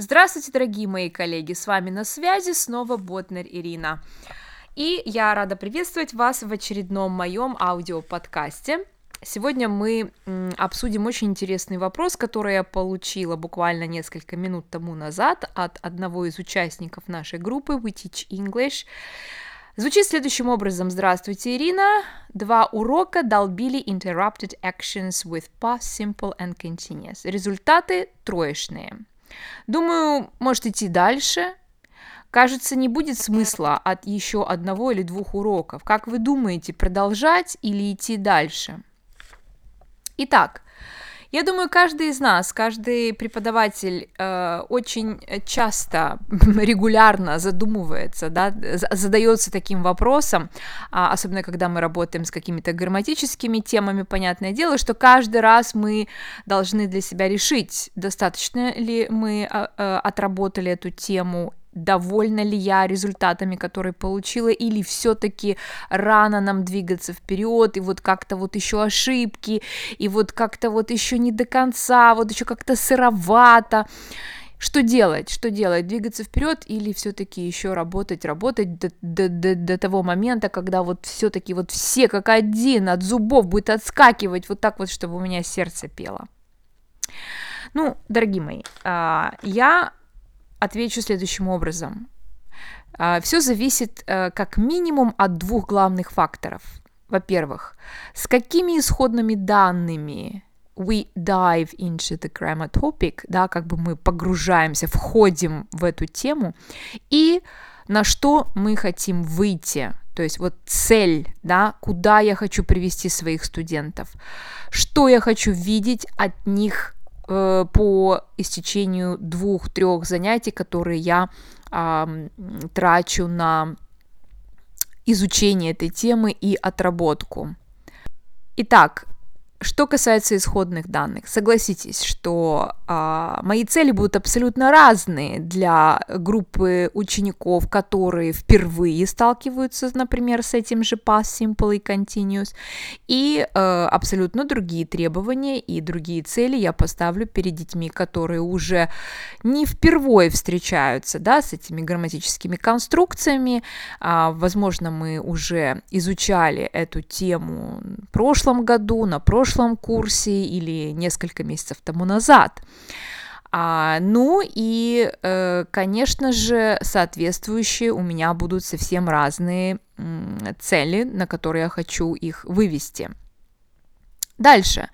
Здравствуйте, дорогие мои коллеги, с вами на связи снова Ботнер Ирина. И я рада приветствовать вас в очередном моем аудиоподкасте. Сегодня мы обсудим очень интересный вопрос, который я получила буквально несколько минут тому назад от одного из участников нашей группы We Teach English. Звучит следующим образом. Здравствуйте, Ирина. Два урока долбили interrupted actions with past simple and continuous. Результаты троечные. Думаю, может идти дальше. Кажется, не будет смысла от еще одного или двух уроков. Как вы думаете, продолжать или идти дальше? Итак, я думаю, каждый из нас, каждый преподаватель э, очень часто, регулярно задумывается, да, задается таким вопросом, а, особенно когда мы работаем с какими-то грамматическими темами, понятное дело, что каждый раз мы должны для себя решить, достаточно ли мы э, э, отработали эту тему довольна ли я результатами, которые получила, или все-таки рано нам двигаться вперед, и вот как-то вот еще ошибки, и вот как-то вот еще не до конца, вот еще как-то сыровато. Что делать? Что делать? Двигаться вперед или все-таки еще работать, работать до, до, до, до того момента, когда вот все-таки вот все как один от зубов будет отскакивать вот так вот, чтобы у меня сердце пело. Ну, дорогие мои, а, я отвечу следующим образом. А, Все зависит э, как минимум от двух главных факторов. Во-первых, с какими исходными данными we dive into the grammar topic, да, как бы мы погружаемся, входим в эту тему, и на что мы хотим выйти, то есть вот цель, да, куда я хочу привести своих студентов, что я хочу видеть от них Э, по истечению двух-трех занятий, которые я э, трачу на изучение этой темы и отработку. Итак, что касается исходных данных, согласитесь, что а, мои цели будут абсолютно разные для группы учеников, которые впервые сталкиваются, например, с этим же past simple и continuous, и а, абсолютно другие требования и другие цели я поставлю перед детьми, которые уже не впервые встречаются, да, с этими грамматическими конструкциями. А, возможно, мы уже изучали эту тему в прошлом году, на прошлом прошлом курсе или несколько месяцев тому назад. А, ну и, э, конечно же, соответствующие у меня будут совсем разные э, цели, на которые я хочу их вывести. Дальше.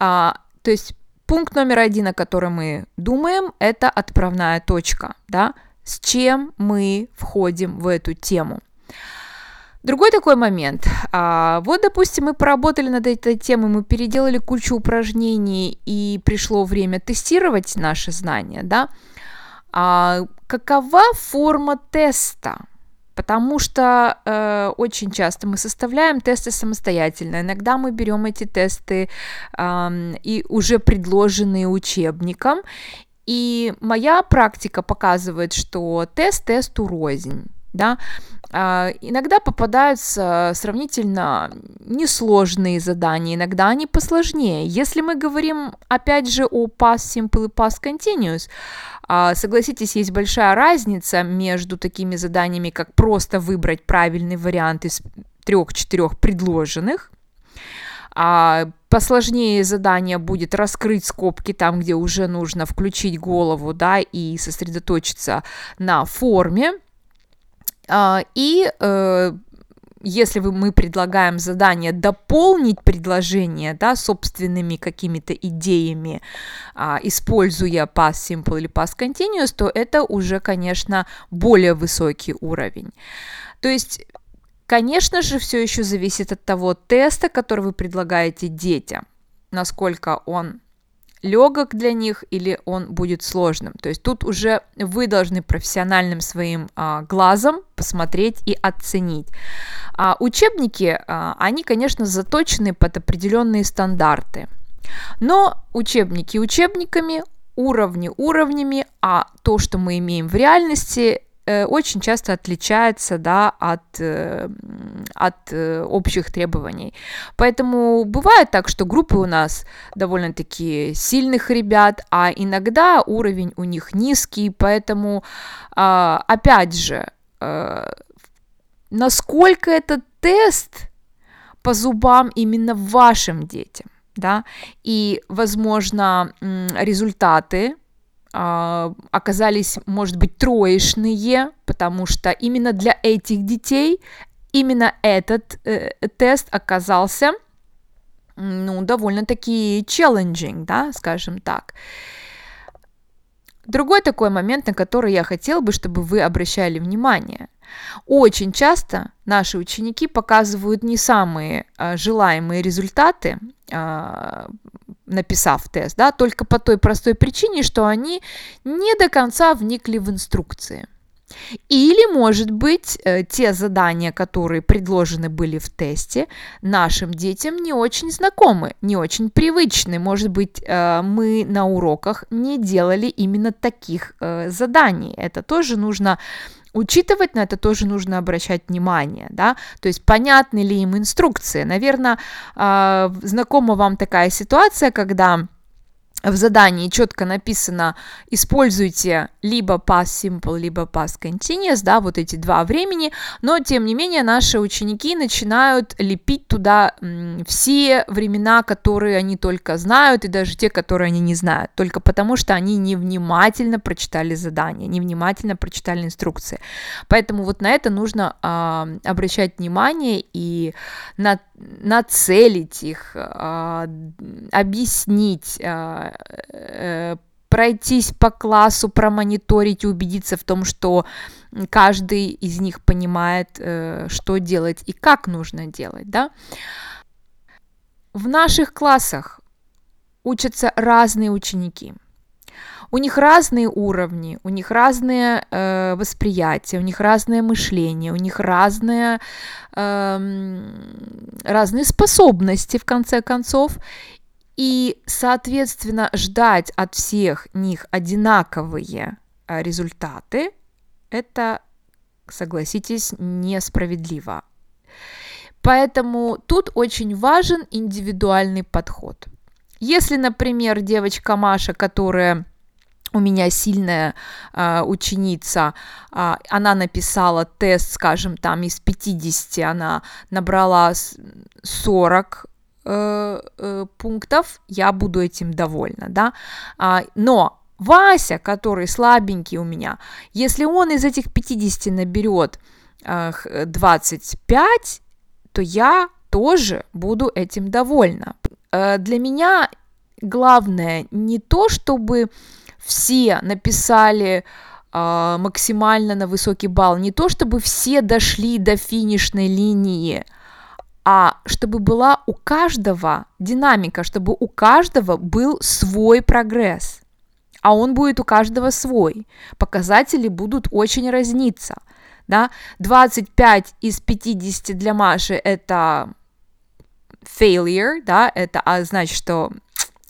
А, то есть пункт номер один, о котором мы думаем, это отправная точка, да, с чем мы входим в эту тему. Другой такой момент. А, вот, допустим, мы поработали над этой темой, мы переделали кучу упражнений, и пришло время тестировать наши знания, да? А, какова форма теста? Потому что э, очень часто мы составляем тесты самостоятельно. Иногда мы берем эти тесты э, и уже предложенные учебником. И моя практика показывает, что тест тесту рознь да, а, иногда попадаются сравнительно несложные задания, иногда они посложнее. Если мы говорим, опять же, о past simple и past continuous, а, согласитесь, есть большая разница между такими заданиями, как просто выбрать правильный вариант из трех-четырех предложенных, а посложнее задание будет раскрыть скобки там, где уже нужно включить голову, да, и сосредоточиться на форме, и э, если мы предлагаем задание дополнить предложение да, собственными какими-то идеями, а, используя past simple или past continuous, то это уже, конечно, более высокий уровень. То есть, конечно же, все еще зависит от того теста, который вы предлагаете детям, насколько он легок для них или он будет сложным. То есть тут уже вы должны профессиональным своим а, глазом посмотреть и оценить. А, учебники, а, они, конечно, заточены под определенные стандарты. Но учебники учебниками, уровни уровнями, а то, что мы имеем в реальности, очень часто отличается, да, от, э, от э, общих требований. Поэтому бывает так, что группы у нас довольно-таки сильных ребят, а иногда уровень у них низкий, поэтому, э, опять же, э, насколько этот тест по зубам именно вашим детям, да, и, возможно, результаты э, оказались, может быть, троечные, потому что именно для этих детей именно этот э, тест оказался, ну, довольно-таки challenging, да, скажем так. Другой такой момент, на который я хотела бы, чтобы вы обращали внимание. Очень часто наши ученики показывают не самые а, желаемые результаты, а, написав тест, да, только по той простой причине, что они не до конца вникли в инструкции. Или, может быть, э, те задания, которые предложены были в тесте, нашим детям не очень знакомы, не очень привычны. Может быть, э, мы на уроках не делали именно таких э, заданий. Это тоже нужно учитывать, на это тоже нужно обращать внимание, да, то есть понятны ли им инструкции. Наверное, знакома вам такая ситуация, когда в задании четко написано используйте либо past simple, либо past continuous, да, вот эти два времени, но тем не менее наши ученики начинают лепить туда все времена, которые они только знают, и даже те, которые они не знают, только потому что они невнимательно прочитали задание, невнимательно прочитали инструкции. Поэтому вот на это нужно э, обращать внимание и на, нацелить их, э, объяснить, э, Э, пройтись по классу, промониторить и убедиться в том, что каждый из них понимает, э, что делать и как нужно делать, да. В наших классах учатся разные ученики. У них разные уровни, у них разные э, восприятия, у них разное мышление, у них разные, э, разные способности, в конце концов. И, соответственно, ждать от всех них одинаковые а, результаты, это, согласитесь, несправедливо. Поэтому тут очень важен индивидуальный подход. Если, например, девочка Маша, которая у меня сильная э, ученица, э, она написала тест, скажем, там из 50, она набрала 40 Э, э, пунктов, я буду этим довольна, да. А, но Вася, который слабенький у меня, если он из этих 50 наберет э, 25, то я тоже буду этим довольна. Э, для меня главное не то, чтобы все написали э, максимально на высокий балл, не то, чтобы все дошли до финишной линии, а чтобы была у каждого динамика, чтобы у каждого был свой прогресс. А он будет у каждого свой. Показатели будут очень разниться. Да? 25 из 50 для Маши это failure, да, это а, значит, что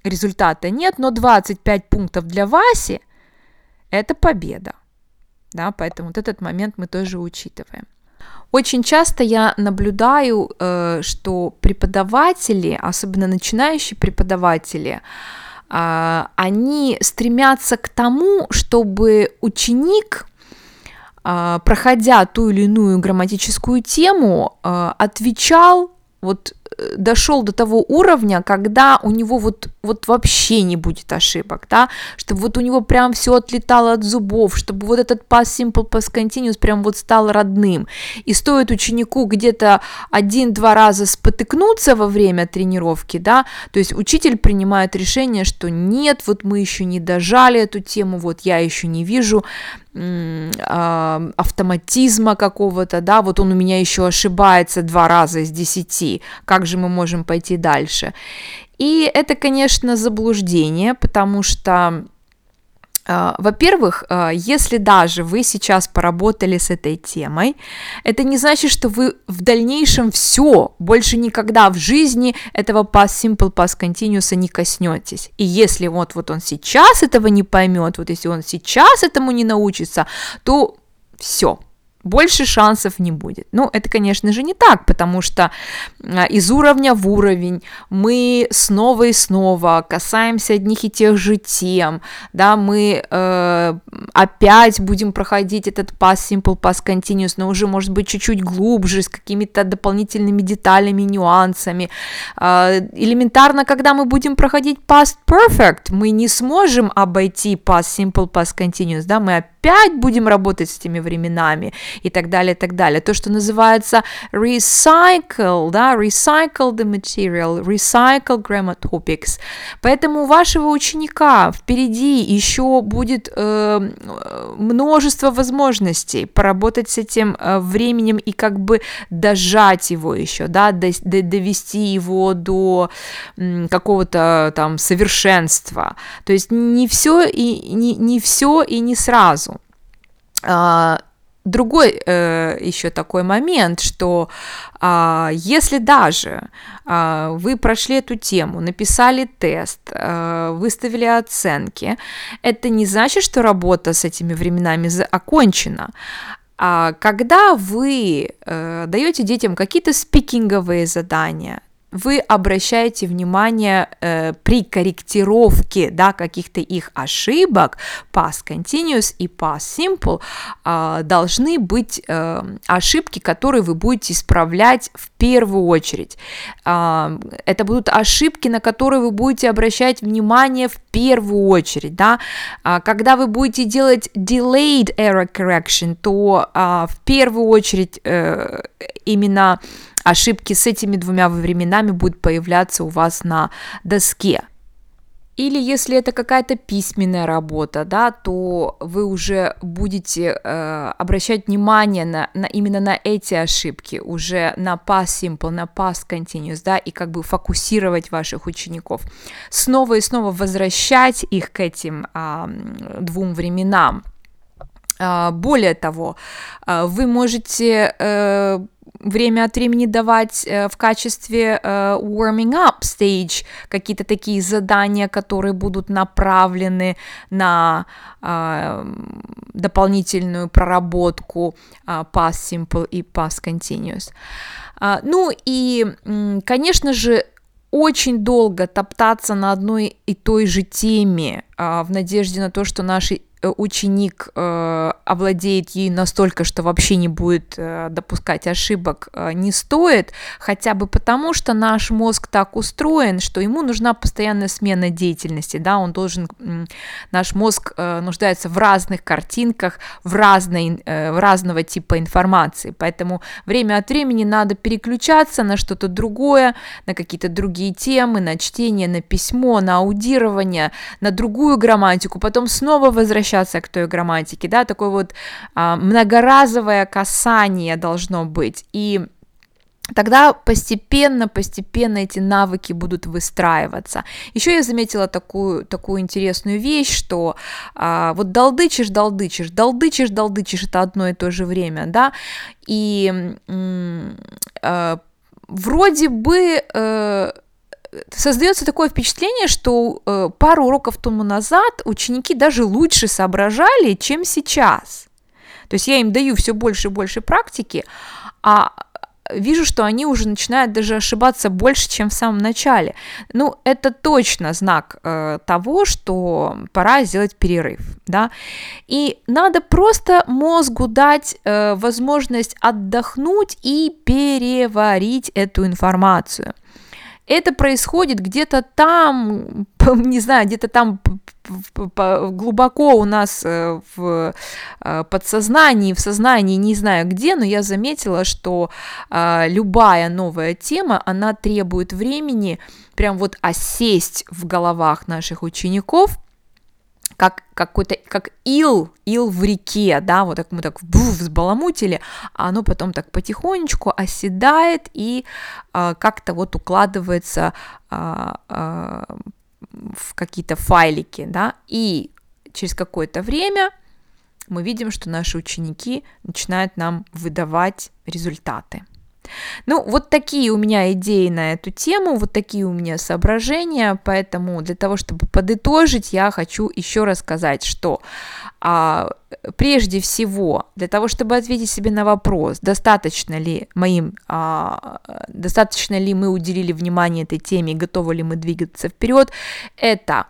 результата нет, но 25 пунктов для Васи это победа. Да, поэтому вот этот момент мы тоже учитываем. Очень часто я наблюдаю, э, что преподаватели, особенно начинающие преподаватели, а, они стремятся к тому, чтобы ученик, а, проходя ту или иную грамматическую тему, э, отвечал вот э, дошел до того уровня, когда у него вот, вот вообще не будет ошибок, да, чтобы вот у него прям все отлетало от зубов, чтобы вот этот past simple, past continuous прям вот стал родным. И стоит ученику где-то один-два раза спотыкнуться во время тренировки, да, то есть учитель принимает решение, что нет, вот мы еще не дожали эту тему, вот я еще не вижу а, автоматизма какого-то, да, вот он у меня еще ошибается два раза из десяти, как же мы можем пойти дальше? И это, конечно, заблуждение, потому что а, во-первых, а, если даже вы сейчас поработали с этой темой, это не значит, что вы в дальнейшем все, больше никогда в жизни этого past simple, past continuous не коснетесь. И если вот, вот он сейчас этого не поймет, вот если он сейчас этому не научится, то Все, больше шансов не будет. Ну, это, конечно же, не так, потому что а, из уровня в уровень мы снова и снова касаемся одних и тех же тем, да, мы э, опять будем проходить этот past simple, past continuous, но уже, может быть, чуть-чуть глубже, с какими-то дополнительными деталями, нюансами. Э, элементарно, когда мы будем проходить past perfect, мы не сможем обойти past simple, past continuous, да, мы опять будем работать с этими временами и так далее, и так далее. То, что называется recycle, да, recycle the material, recycle grammar topics. Поэтому у вашего ученика впереди еще будет э, множество возможностей поработать с этим э, временем и как бы дожать его еще, да, до, до, довести его до какого-то там совершенства. То есть не все и не, не все и не сразу. А, другой э, еще такой момент, что э, если даже э, вы прошли эту тему, написали тест, э, выставили оценки, это не значит, что работа с этими временами окончена. А когда вы э, даете детям какие-то спикинговые задания, вы обращаете внимание э, при корректировке да, каких-то их ошибок, past continuous и past simple, э, должны быть э, ошибки, которые вы будете исправлять в первую очередь. Э, это будут ошибки, на которые вы будете обращать внимание в первую очередь. Да? Э, когда вы будете делать delayed error correction, то э, в первую очередь э, именно ошибки с этими двумя временами будут появляться у вас на доске. Или если это какая-то письменная работа, да, то вы уже будете э, обращать внимание на, на именно на эти ошибки, уже на past simple, на past continuous, да, и как бы фокусировать ваших учеников. Снова и снова возвращать их к этим э, двум временам. Э, более того, э, вы можете э, время от времени давать э, в качестве э, warming up stage какие-то такие задания, которые будут направлены на э, дополнительную проработку past simple и past continuous. Ну и, конечно же, очень долго топтаться на одной и той же теме в надежде на то, что наши Э, ученик э, овладеет ей настолько, что вообще не будет э, допускать ошибок, не стоит, хотя бы потому, что наш мозг так устроен, что ему нужна постоянная смена деятельности, да, он должен, наш мозг нуждается в разных картинках, в, разной, в разного типа информации, поэтому время от времени надо переключаться на что-то другое, на какие-то другие темы, на чтение, на письмо, на аудирование, на другую грамматику, потом снова возвращаться к той грамматике, да, такое вот а, многоразовое касание должно быть, и Тогда постепенно, постепенно эти навыки будут выстраиваться. Еще я заметила такую, такую интересную вещь, что а, вот долдычишь, долдычишь, долдычишь, долдычишь, это одно и то же время, да, и а, вроде бы э, создается такое впечатление, что э, пару уроков тому назад ученики даже лучше соображали, чем сейчас. То есть я им даю все больше и больше практики, а вижу, что они уже начинают даже ошибаться больше, чем в самом начале. Ну, это точно знак э, того, что пора сделать перерыв, да. И надо просто мозгу дать э, возможность отдохнуть и переварить эту информацию это происходит где-то там, не знаю, где-то там глубоко у нас э, в э, подсознании, в сознании, не знаю где, но я заметила, что а, любая новая тема, она требует времени прям вот осесть в головах наших учеников, как какой-то, как ил, ил в реке, да, вот так мы так буф, взбаламутили, а оно потом так потихонечку оседает и а, как-то вот укладывается а, а, в какие-то файлики, да, и через какое-то время мы видим, что наши ученики начинают нам выдавать результаты. Ну, вот такие у меня идеи на эту тему, вот такие у меня соображения, поэтому для того, чтобы подытожить, я хочу еще раз сказать, что а, прежде всего, для того, чтобы ответить себе на вопрос, достаточно ли моим, а, достаточно ли мы уделили внимание этой теме, готовы ли мы двигаться вперед, это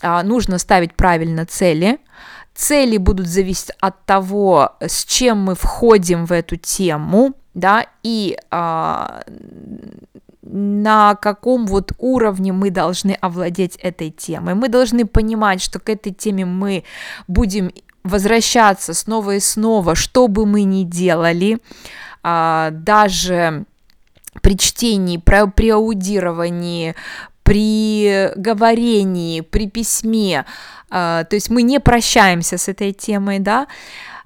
а, нужно ставить правильно цели, цели будут зависеть от того, с чем мы входим в эту тему, да, и а, на каком вот уровне мы должны овладеть этой темой. Мы должны понимать, что к этой теме мы будем возвращаться снова и снова, что бы мы ни делали, а, даже при чтении, при, при аудировании, при говорении, при письме, а, то есть мы не прощаемся с этой темой, да,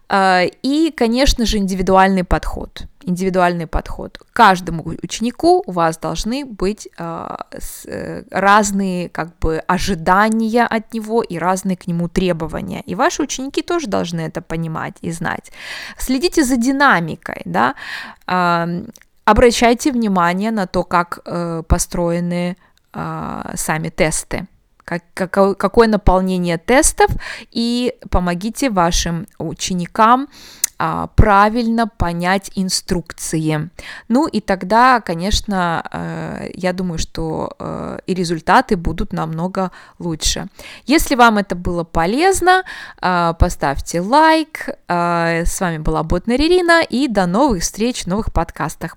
а, и, конечно же, индивидуальный подход. Индивидуальный подход. Каждому ученику у вас должны быть а, э, разные как бы ожидания от него и разные к нему требования. И ваши ученики тоже должны это понимать и знать. Следите за динамикой, да. А, обращайте внимание на то, как э, построены сами тесты как, как, какое наполнение тестов, и помогите вашим ученикам а, правильно понять инструкции. Ну и тогда, конечно, э, я думаю, что э, и результаты будут намного лучше. Если вам это было полезно, э, поставьте лайк. С вами была Ботнер Ирина, и до новых встреч в новых подкастах.